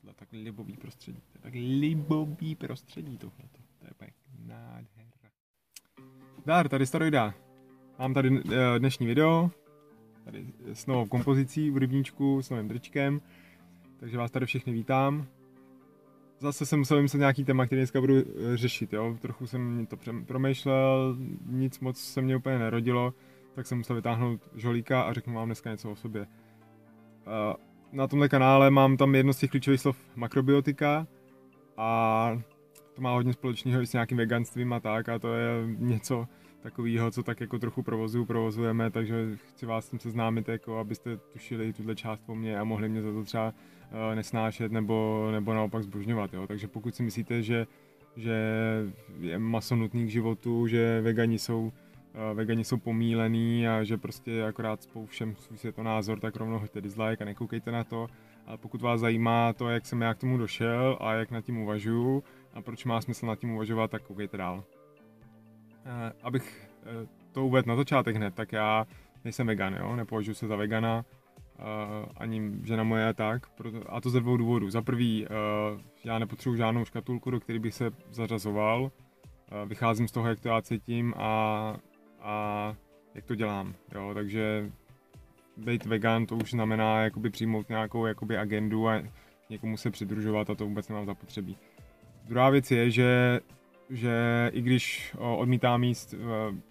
tohle tak libový prostředí. To je tak libový prostředí tohle. To je pak nádhera. Dár, tady Starojda. Mám tady eh, dnešní video, tady s novou kompozicí v rybníčku, s novým drčkem, takže vás tady všechny vítám. Zase jsem musel vymyslet nějaký téma, který dneska budu eh, řešit, jo. Trochu jsem to promýšlel, nic moc se mě úplně nerodilo, tak jsem musel vytáhnout žolíka a řeknu vám dneska něco o sobě. Eh, na tomhle kanále mám tam jedno z těch klíčových slov makrobiotika a to má hodně společného i s nějakým veganstvím a tak a to je něco takového, co tak jako trochu provozuju, provozujeme, takže chci vás s tím seznámit, jako abyste tušili tuhle část po mně a mohli mě za to třeba uh, nesnášet nebo, nebo naopak zbožňovat, jo. Takže pokud si myslíte, že, že je maso nutný k životu, že vegani jsou vegani jsou pomílený a že prostě akorát spou všem svůj světonázor, tak rovnou hoďte dislike a nekoukejte na to. Ale pokud vás zajímá to, jak jsem já k tomu došel a jak nad tím uvažuju a proč má smysl nad tím uvažovat, tak koukejte dál. Abych e, to uvedl na začátek hned, tak já nejsem vegan, jo? nepovažuji se za vegana, ani žena moje tak, a to ze dvou důvodů. Za prvý, já nepotřebuji žádnou škatulku, do které bych se zařazoval, vycházím z toho, jak to já cítím a a jak to dělám, jo, takže být vegan to už znamená jakoby přijmout nějakou jakoby agendu a někomu se přidružovat a to vůbec nemám zapotřebí. Druhá věc je, že, že i když odmítám jíst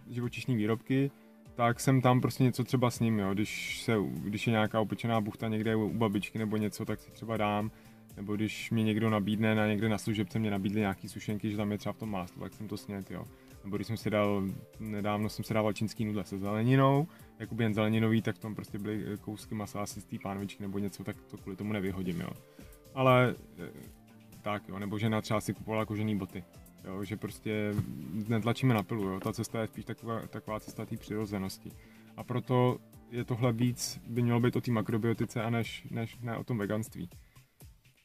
živočišní výrobky, tak jsem tam prostě něco třeba s ním, jo. Když, se, když je nějaká upečená buchta někde u babičky nebo něco, tak si třeba dám. Nebo když mě někdo nabídne, na někde na služebce mě nabídli nějaký sušenky, že tam je třeba v tom máslo, tak jsem to snět, jo nebo když jsem si dal, nedávno jsem si dával čínský nudle se zeleninou, jakoby jen zeleninový, tak tam prostě byly kousky masa asi z té pánvičky nebo něco, tak to kvůli tomu nevyhodím, jo. Ale eh, tak jo, nebo žena třeba si kupovala kožený boty, jo, že prostě netlačíme na pilu, jo, ta cesta je spíš taková, taková cesta té přirozenosti. A proto je tohle víc, by mělo být o té makrobiotice a než, než ne o tom veganství.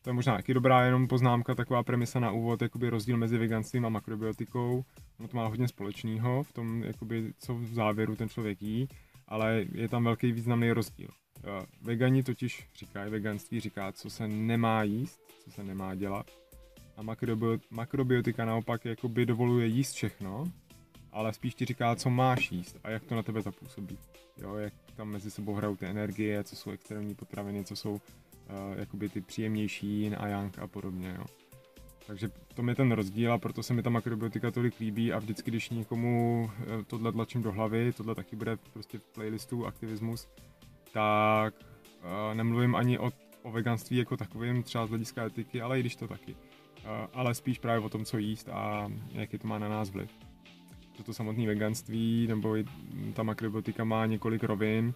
To je možná taky dobrá jenom poznámka, taková premisa na úvod, jakoby rozdíl mezi veganstvím a makrobiotikou. Ono to má hodně společného v tom, jakoby, co v závěru ten člověk jí, ale je tam velký významný rozdíl. Vegani totiž říkají, veganství říká, co se nemá jíst, co se nemá dělat. A makrobiotika naopak jakoby dovoluje jíst všechno, ale spíš ti říká, co máš jíst a jak to na tebe zapůsobí. Jo, jak tam mezi sebou hrajou ty energie, co jsou extrémní potraviny, co jsou uh, jakoby ty příjemnější yin a yang a podobně. Jo. Takže to je ten rozdíl a proto se mi ta makrobiotika tolik líbí a vždycky, když někomu eh, tohle tlačím do hlavy, tohle taky bude prostě v playlistu aktivismus, tak uh, nemluvím ani o, o veganství jako takovým, třeba z hlediska etiky, ale i když to taky. Uh, ale spíš právě o tom, co jíst a jaký to má na nás vliv. Toto samotné veganství nebo ta makrobiotika má několik rovin,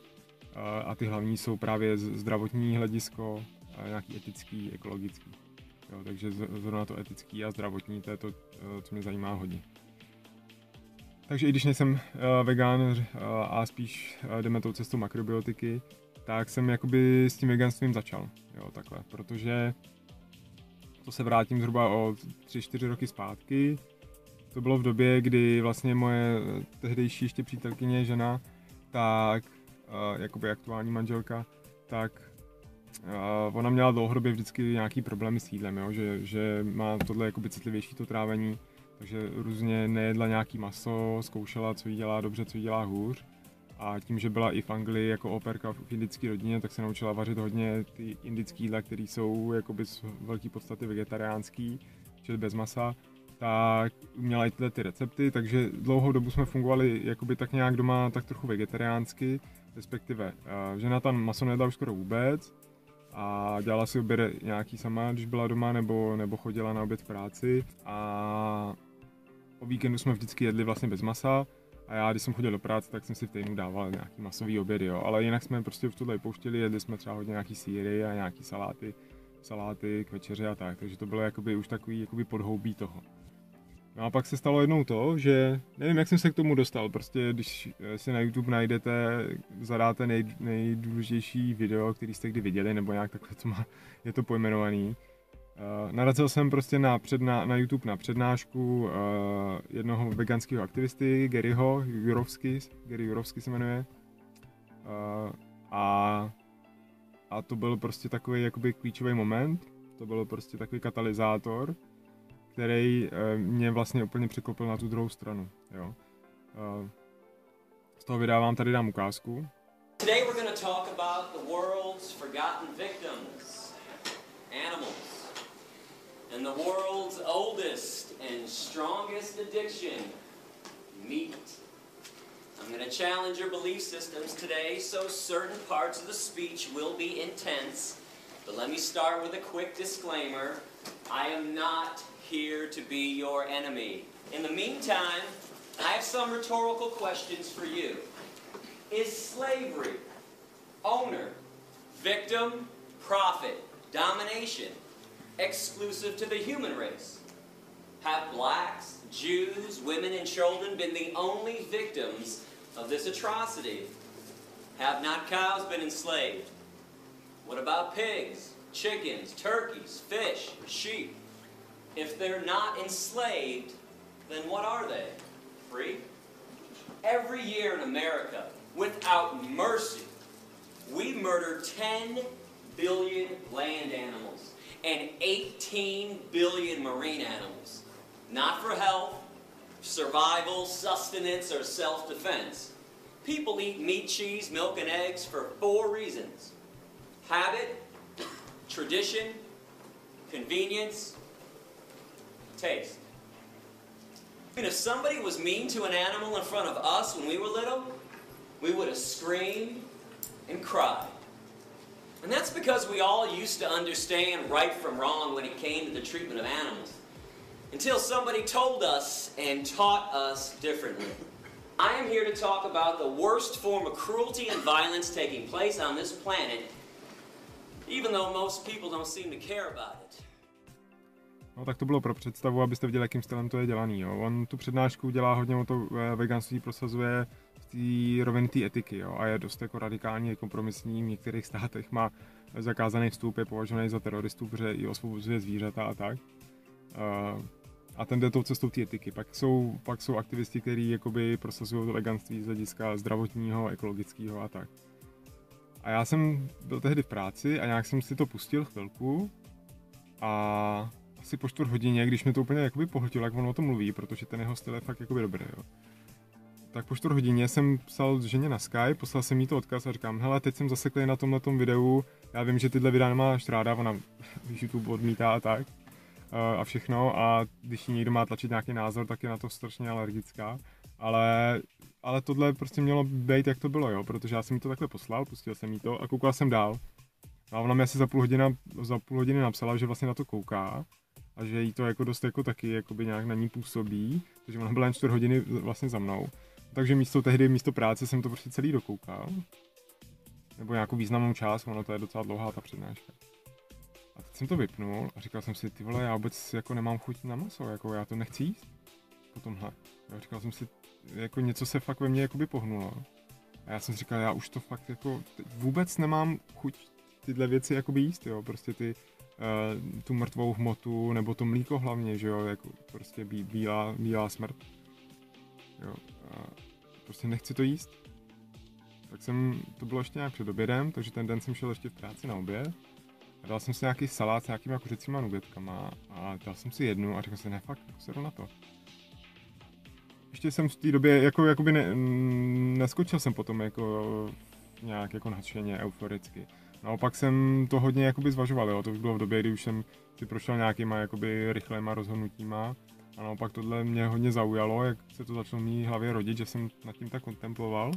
a ty hlavní jsou právě zdravotní hledisko, nějaký etický, ekologický. Jo, takže zrovna to etický a zdravotní, to je to, eh, co mě zajímá hodně. Takže i když nejsem uh, vegan uh, a spíš jdeme tou cestou makrobiotiky, tak jsem jakoby s tím veganstvím začal, jo, takhle, protože to se vrátím zhruba o 3-4 roky zpátky. To bylo v době, kdy vlastně moje tehdejší ještě přítelkyně, žena, tak jakoby aktuální manželka, tak ona měla dlouhodobě vždycky nějaký problémy s jídlem, jo? Že, že má tohle jakoby citlivější to trávení, takže různě nejedla nějaký maso, zkoušela, co jí dělá dobře, co jí dělá hůř. A tím, že byla i v Anglii jako operka v indické rodině, tak se naučila vařit hodně ty indické jídla, které jsou jakoby z velké podstaty vegetariánský, čili bez masa tak měla i tyhle ty recepty, takže dlouhou dobu jsme fungovali jakoby tak nějak doma tak trochu vegetariánsky, respektive žena tam maso nejedla už skoro vůbec a dělala si oběd nějaký sama, když byla doma, nebo, nebo chodila na oběd v práci a o víkendu jsme vždycky jedli vlastně bez masa a já, když jsem chodil do práce, tak jsem si v týdnu dával nějaký masový oběd, jo. Ale jinak jsme prostě v tohle pouštěli, jedli jsme třeba hodně nějaký síry a nějaký saláty, saláty k večeři a tak, takže to bylo jakoby už takový jakoby podhoubí toho. No a pak se stalo jednou to, že nevím, jak jsem se k tomu dostal, prostě když eh, si na YouTube najdete, zadáte nej, nejdůležitější video, který jste kdy viděli, nebo nějak takhle to má, je to pojmenovaný. Uh, narazil jsem prostě na, předná, na YouTube na přednášku uh, jednoho veganského aktivisty, Garyho Jurovsky, Gary Jurovsky se jmenuje. Uh, a, a to byl prostě takový jakoby klíčový moment, to byl prostě takový katalyzátor, který uh, mě vlastně úplně překopil na tu druhou stranu, jo. Uh, z toho vydávám tady dám ukázku. Today we're going to talk about the world's forgotten victims, animals, and the world's oldest and strongest addiction, meat. I'm going to challenge your belief systems today, so certain parts of the speech will be intense. But let me start with a quick disclaimer. I am not here to be your enemy. In the meantime, I have some rhetorical questions for you. Is slavery owner, victim, profit, domination exclusive to the human race? Have blacks, Jews, women, and children been the only victims of this atrocity? Have not cows been enslaved? What about pigs, chickens, turkeys, fish, sheep? If they're not enslaved, then what are they? Free? Every year in America, without mercy, we murder 10 billion land animals and 18 billion marine animals. Not for health, survival, sustenance, or self defense. People eat meat, cheese, milk, and eggs for four reasons habit, tradition, convenience, taste. I mean, if somebody was mean to an animal in front of us when we were little, we would have screamed and cried. And that's because we all used to understand right from wrong when it came to the treatment of animals until somebody told us and taught us differently. I am here to talk about the worst form of cruelty and violence taking place on this planet, even though most people don't seem to care about it. No tak to bylo pro představu, abyste viděli, jakým stylem to je dělaný. Jo. On tu přednášku dělá hodně o to eh, veganství, prosazuje v té roviny té etiky jo. a je dost jako radikální, kompromisní. V některých státech má zakázaný vstup, je považovaný za teroristů, protože i osvobozuje zvířata a tak. Uh, a ten jde tou cestou té etiky. Pak jsou, pak jsou aktivisti, kteří jakoby prosazují to veganství z hlediska zdravotního, ekologického a tak. A já jsem byl tehdy v práci a nějak jsem si to pustil chvilku a asi po čtvrt hodině, když mi to úplně jakoby pohltilo, jak on o tom mluví, protože ten jeho styl je fakt jakoby dobrý, jo. Tak po čtvrt hodině jsem psal ženě na Skype, poslal jsem jí to odkaz a říkám, hele, teď jsem zaseklý na tomhle videu, já vím, že tyhle videa nemáš ráda, ona YouTube odmítá a tak a všechno a když někdo má tlačit nějaký názor, tak je na to strašně alergická. Ale, ale tohle prostě mělo být, jak to bylo, jo, protože já jsem mi to takhle poslal, pustil jsem jí to a koukal jsem dál. A ona mi asi za půl, hodina, za půl hodiny napsala, že vlastně na to kouká a že jí to jako dost jako taky jakoby nějak na ní působí, takže ona byla jen čtvrt hodiny vlastně za mnou. Takže místo tehdy, místo práce jsem to prostě celý dokoukal. Nebo nějakou významnou část, ono to je docela dlouhá ta přednáška. A teď jsem to vypnul a říkal jsem si, ty vole, já vůbec jako nemám chuť na maso, jako já to nechci jíst po tomhle. Já říkal jsem si, jako něco se fakt ve mně jakoby pohnulo. A já jsem si říkal, já už to fakt jako vůbec nemám chuť tyhle věci jakoby jíst, jo, prostě ty, tu mrtvou hmotu, nebo to mlíko hlavně, že jo, jako prostě bí, bílá, bílá smrt. Jo, a prostě nechci to jíst. Tak jsem, to bylo ještě nějak před obědem, takže ten den jsem šel ještě v práci na oběd a dal jsem si nějaký salát s nějakýma kuřecíma nugetkama a dal jsem si jednu a řekl jsem, ne, fakt, sedu na to. Ještě jsem v té době, jako, jakoby ne, neskočil jsem potom jako nějak jako nadšeně, euforicky. Naopak jsem to hodně jakoby zvažoval, jo. to už bylo v době, kdy už jsem si prošel nějakýma jakoby rychlejma rozhodnutíma. A naopak tohle mě hodně zaujalo, jak se to začalo mít hlavě rodit, že jsem nad tím tak kontemploval.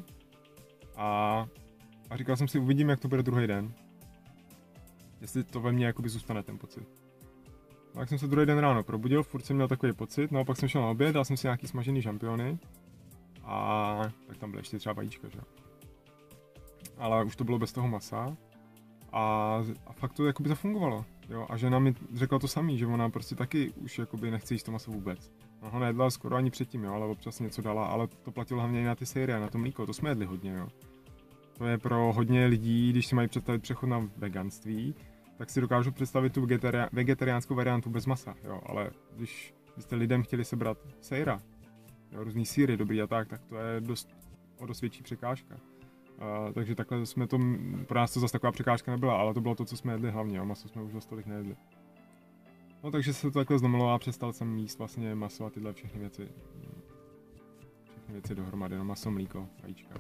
A, a říkal jsem si, uvidím, jak to bude druhý den. Jestli to ve mně jakoby zůstane ten pocit. Tak jsem se druhý den ráno probudil, furt jsem měl takový pocit, no a pak jsem šel na oběd, dal jsem si nějaký smažený žampiony. A tak tam byly ještě třeba vajíčka, že Ale už to bylo bez toho masa a, a fakt to jakoby zafungovalo, jo. A žena mi řekla to samý, že ona prostě taky už jakoby nechce jíst to maso vůbec. Ona ho nejedla skoro ani předtím, jo, ale občas něco dala, ale to platilo hlavně i na ty série, na to mlíko, to jsme jedli hodně, jo. To je pro hodně lidí, když si mají představit přechod na veganství, tak si dokážu představit tu vegetari- vegetariánskou variantu bez masa, jo, ale když byste lidem chtěli sebrat sejra, jo, různý síry dobrý a tak, tak to je dost, o dost větší překážka. Takže takhle jsme to, pro nás to zase taková překážka nebyla, ale to bylo to, co jsme jedli hlavně, jo, maso jsme už zase tolik nejedli. No takže se to takhle zlomilo a přestal jsem jíst vlastně maso a tyhle všechny věci. Všechny věci dohromady, no maso, mlíko, vajíčka.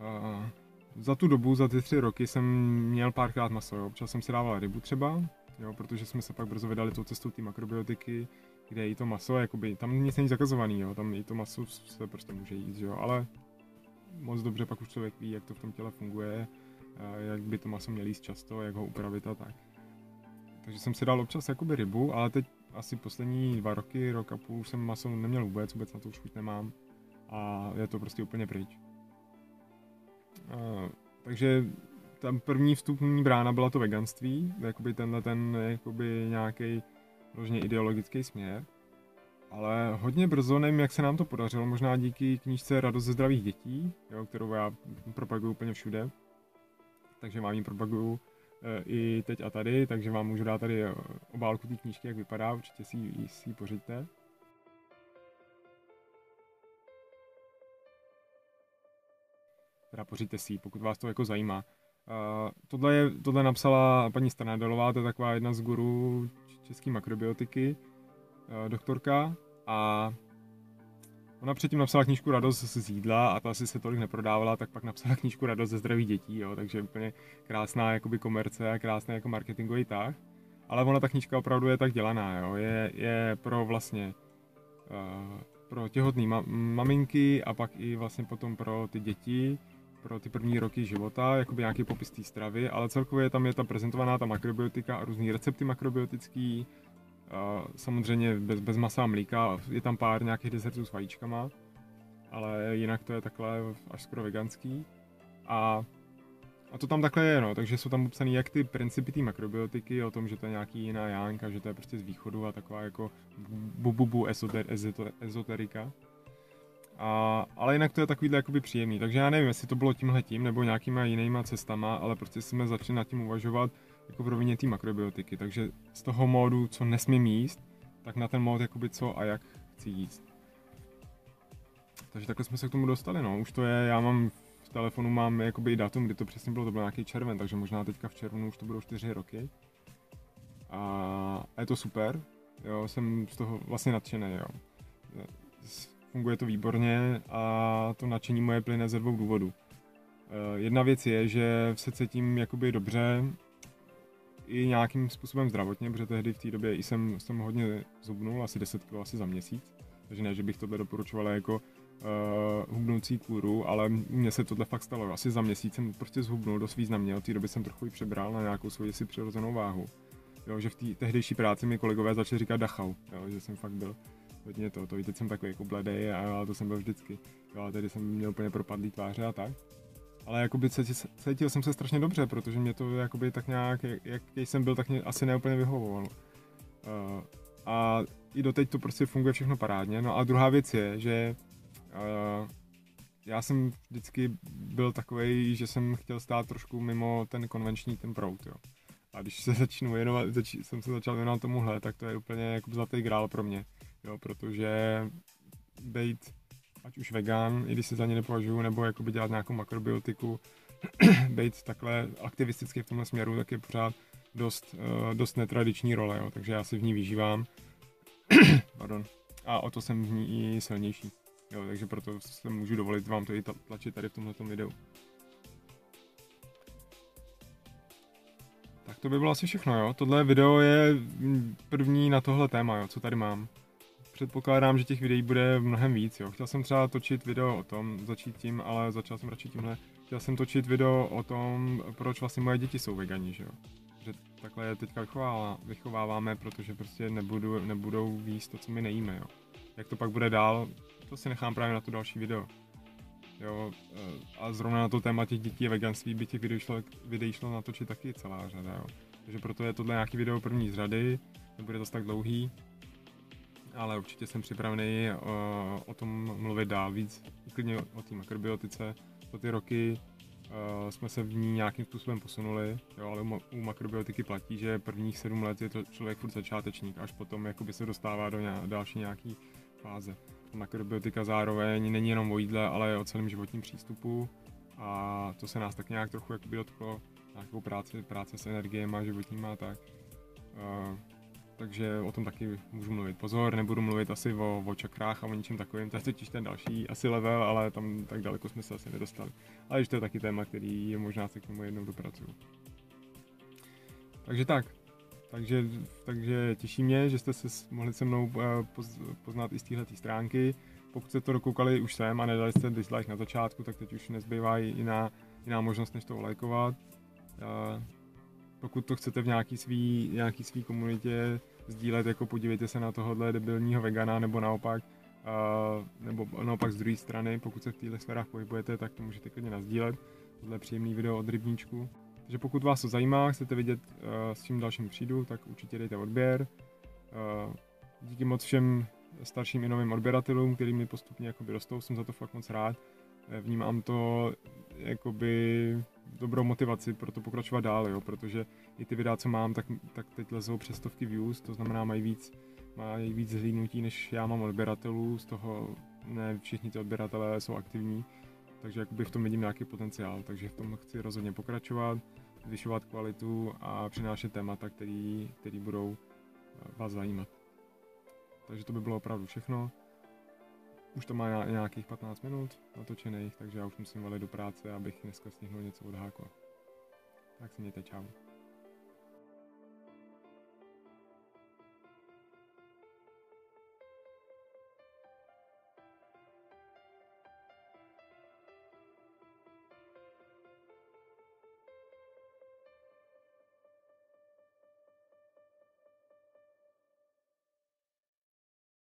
A za tu dobu, za ty tři roky jsem měl párkrát maso, jo. Občas jsem si dával rybu třeba, jo, protože jsme se pak brzo vydali tou cestou té makrobiotiky, kde i to maso, jakoby, tam nic není zakazovaný, jo, tam i to maso se prostě může jíst, jo, ale moc dobře pak už člověk ví, jak to v tom těle funguje, jak by to maso měl jíst často, jak ho upravit a tak. Takže jsem si dal občas jakoby rybu, ale teď asi poslední dva roky, rok a půl jsem maso neměl vůbec, vůbec na to už chuť nemám a je to prostě úplně pryč. Takže tam první vstupní brána byla to veganství, jakoby tenhle ten jakoby nějaký ideologický směr. Ale hodně brzo, nevím, jak se nám to podařilo, možná díky knížce Radost ze zdravých dětí, jo, kterou já propaguju úplně všude. Takže vám ji propaguju e, i teď a tady, takže vám můžu dát tady obálku té knížky, jak vypadá, určitě si ji, si ji pořiďte. Teda pořiďte si ji, pokud vás to jako zajímá. Uh, tohle, je, tohle napsala paní Stanadelová, to je taková jedna z gurů české makrobiotiky, doktorka. A ona předtím napsala knížku Radost z jídla a ta asi se tolik neprodávala, tak pak napsala knížku Radost ze zdravých dětí, jo, takže úplně krásná jakoby komerce a krásný jako marketingový tah. Ale ona ta knížka opravdu je tak dělaná, jo, je, je pro vlastně uh, pro těhotné ma- maminky a pak i vlastně potom pro ty děti, pro ty první roky života, jakoby nějaký popis té stravy, ale celkově tam je ta prezentovaná ta makrobiotika a různý recepty makrobiotický, samozřejmě bez, bez masa a mlíka, je tam pár nějakých desertů s vajíčkama, ale jinak to je takhle až skoro veganský. A, a to tam takhle je, no, takže jsou tam popsané jak ty principy té makrobiotiky, o tom, že to je nějaký jiná jánka, že to je prostě z východu a taková jako bububu esoter, ezoterika. A, ale jinak to je takovýhle jakoby příjemný, takže já nevím, jestli to bylo tímhle tím nebo nějakýma jinýma cestama, ale prostě jsme začali nad tím uvažovat jako v rovině té makrobiotiky, takže z toho módu, co nesmím jíst, tak na ten mód jakoby co a jak chci jíst. Takže takhle jsme se k tomu dostali, no, už to je, já mám v telefonu mám jakoby i datum, kdy to přesně bylo, to byl nějaký červen, takže možná teďka v červnu už to budou 4 roky. A, a je to super, jo, jsem z toho vlastně nadšený, jo funguje to výborně a to nadšení moje plyne ze dvou důvodů. Eh, jedna věc je, že se cítím jakoby dobře i nějakým způsobem zdravotně, protože tehdy v té době jsem, jsem hodně zubnul, asi 10 kg asi za měsíc, takže ne, že bych tohle doporučoval jako uh, hubnoucí kůru, ale mně se tohle fakt stalo. Asi za měsíc jsem prostě zhubnul dost významně, od té doby jsem trochu i přebral na nějakou svoji si přirozenou váhu. Jo, že v té tehdejší práci mi kolegové začali říkat dachau, jo, že jsem fakt byl hodně to, to teď jsem takový jako bledej a to jsem byl vždycky. Jo, a tedy jsem měl úplně propadlý tváře a tak. Ale jakoby cítil, cítil jsem se strašně dobře, protože mě to jakoby tak nějak, jak, jak jsem byl, tak mě asi neúplně vyhovovalo. Uh, a i doteď to prostě funguje všechno parádně. No a druhá věc je, že uh, já jsem vždycky byl takový, že jsem chtěl stát trošku mimo ten konvenční ten prout, jo. A když se začnu věnovat, zač, jsem se začal věnovat tomuhle, tak to je úplně jako zlatý grál pro mě jo, protože být ať už vegan, i když se za ně nepovažuju, nebo jakoby dělat nějakou makrobiotiku, být takhle aktivistický v tomhle směru, tak je pořád dost, uh, dost netradiční role, jo, takže já si v ní vyžívám. Pardon. A o to jsem v ní i silnější. Jo, takže proto se můžu dovolit vám to i tlačit tady v tomto videu. Tak to by bylo asi všechno, jo. Tohle video je první na tohle téma, jo, co tady mám předpokládám, že těch videí bude mnohem víc. Jo. Chtěl jsem třeba točit video o tom, začít tím, ale začal jsem radši tímhle. Chtěl jsem točit video o tom, proč vlastně moje děti jsou vegani, že jo. Že takhle je teďka vychováváme, protože prostě nebudu, nebudou víc to, co my nejíme, jo. Jak to pak bude dál, to si nechám právě na to další video. Jo, eh, a zrovna na to téma těch dětí a veganství by těch videí šlo, videí šlo natočit taky celá řada, jo. Takže proto je tohle nějaký video první z řady, nebude to tak dlouhý, ale určitě jsem připravený o, eh, o tom mluvit dál víc, klidně o, o té makrobiotice. Po ty roky uh, jsme se v ní nějakým způsobem posunuli, jo, ale u, u makrobiotiky platí, že prvních sedm let je to člověk furt začátečník, až potom jakoby se dostává do nějak, další nějaký fáze. Makrobiotika zároveň není jenom o jídle, ale je o celém životním přístupu a to se nás tak nějak trochu jakoby dotklo, nějakou práci, práce s energiemi a životníma a tak. Uh, takže o tom taky můžu mluvit. Pozor, nebudu mluvit asi o, o čakrách a o ničem takovým, to je totiž ten další asi level, ale tam tak daleko jsme se asi nedostali. Ale ještě to je taky téma, který je možná se k tomu jednou dopracuju. Takže tak, takže, takže těší mě, že jste se mohli se mnou eh, poznat i z téhle stránky. Pokud jste to dokoukali už sem a nedali jste dislike na začátku, tak teď už nezbývá jiná, jiná možnost, než to lajkovat. Eh, pokud to chcete v nějaký svý, nějaký svý komunitě sdílet, jako podívejte se na tohohle debilního vegana, nebo naopak, uh, nebo naopak z druhé strany, pokud se v těchto sférách pohybujete, tak to můžete klidně nazdílet. Tohle je příjemný video od rybníčku. Takže pokud vás to zajímá, chcete vidět, uh, s čím dalším přijdu, tak určitě dejte odběr. Uh, díky moc všem starším i novým odběratelům, který mi postupně jakoby rostou, jsem za to fakt moc rád. Vnímám to jakoby dobrou motivaci pro to pokračovat dál, jo, protože i ty videa, co mám, tak, tak teď lezou přes stovky views, to znamená mají víc, mají víc zhlídnutí, než já mám odběratelů, z toho ne všichni ty odběratelé jsou aktivní, takže jakoby v tom vidím nějaký potenciál, takže v tom chci rozhodně pokračovat, zvyšovat kvalitu a přinášet témata, který, který budou eh, vás zajímat. Takže to by bylo opravdu všechno. Už to má nějakých 15 minut natočených, takže já už musím valit do práce, abych dneska stihnul něco odhákovat. Tak se mějte, čau.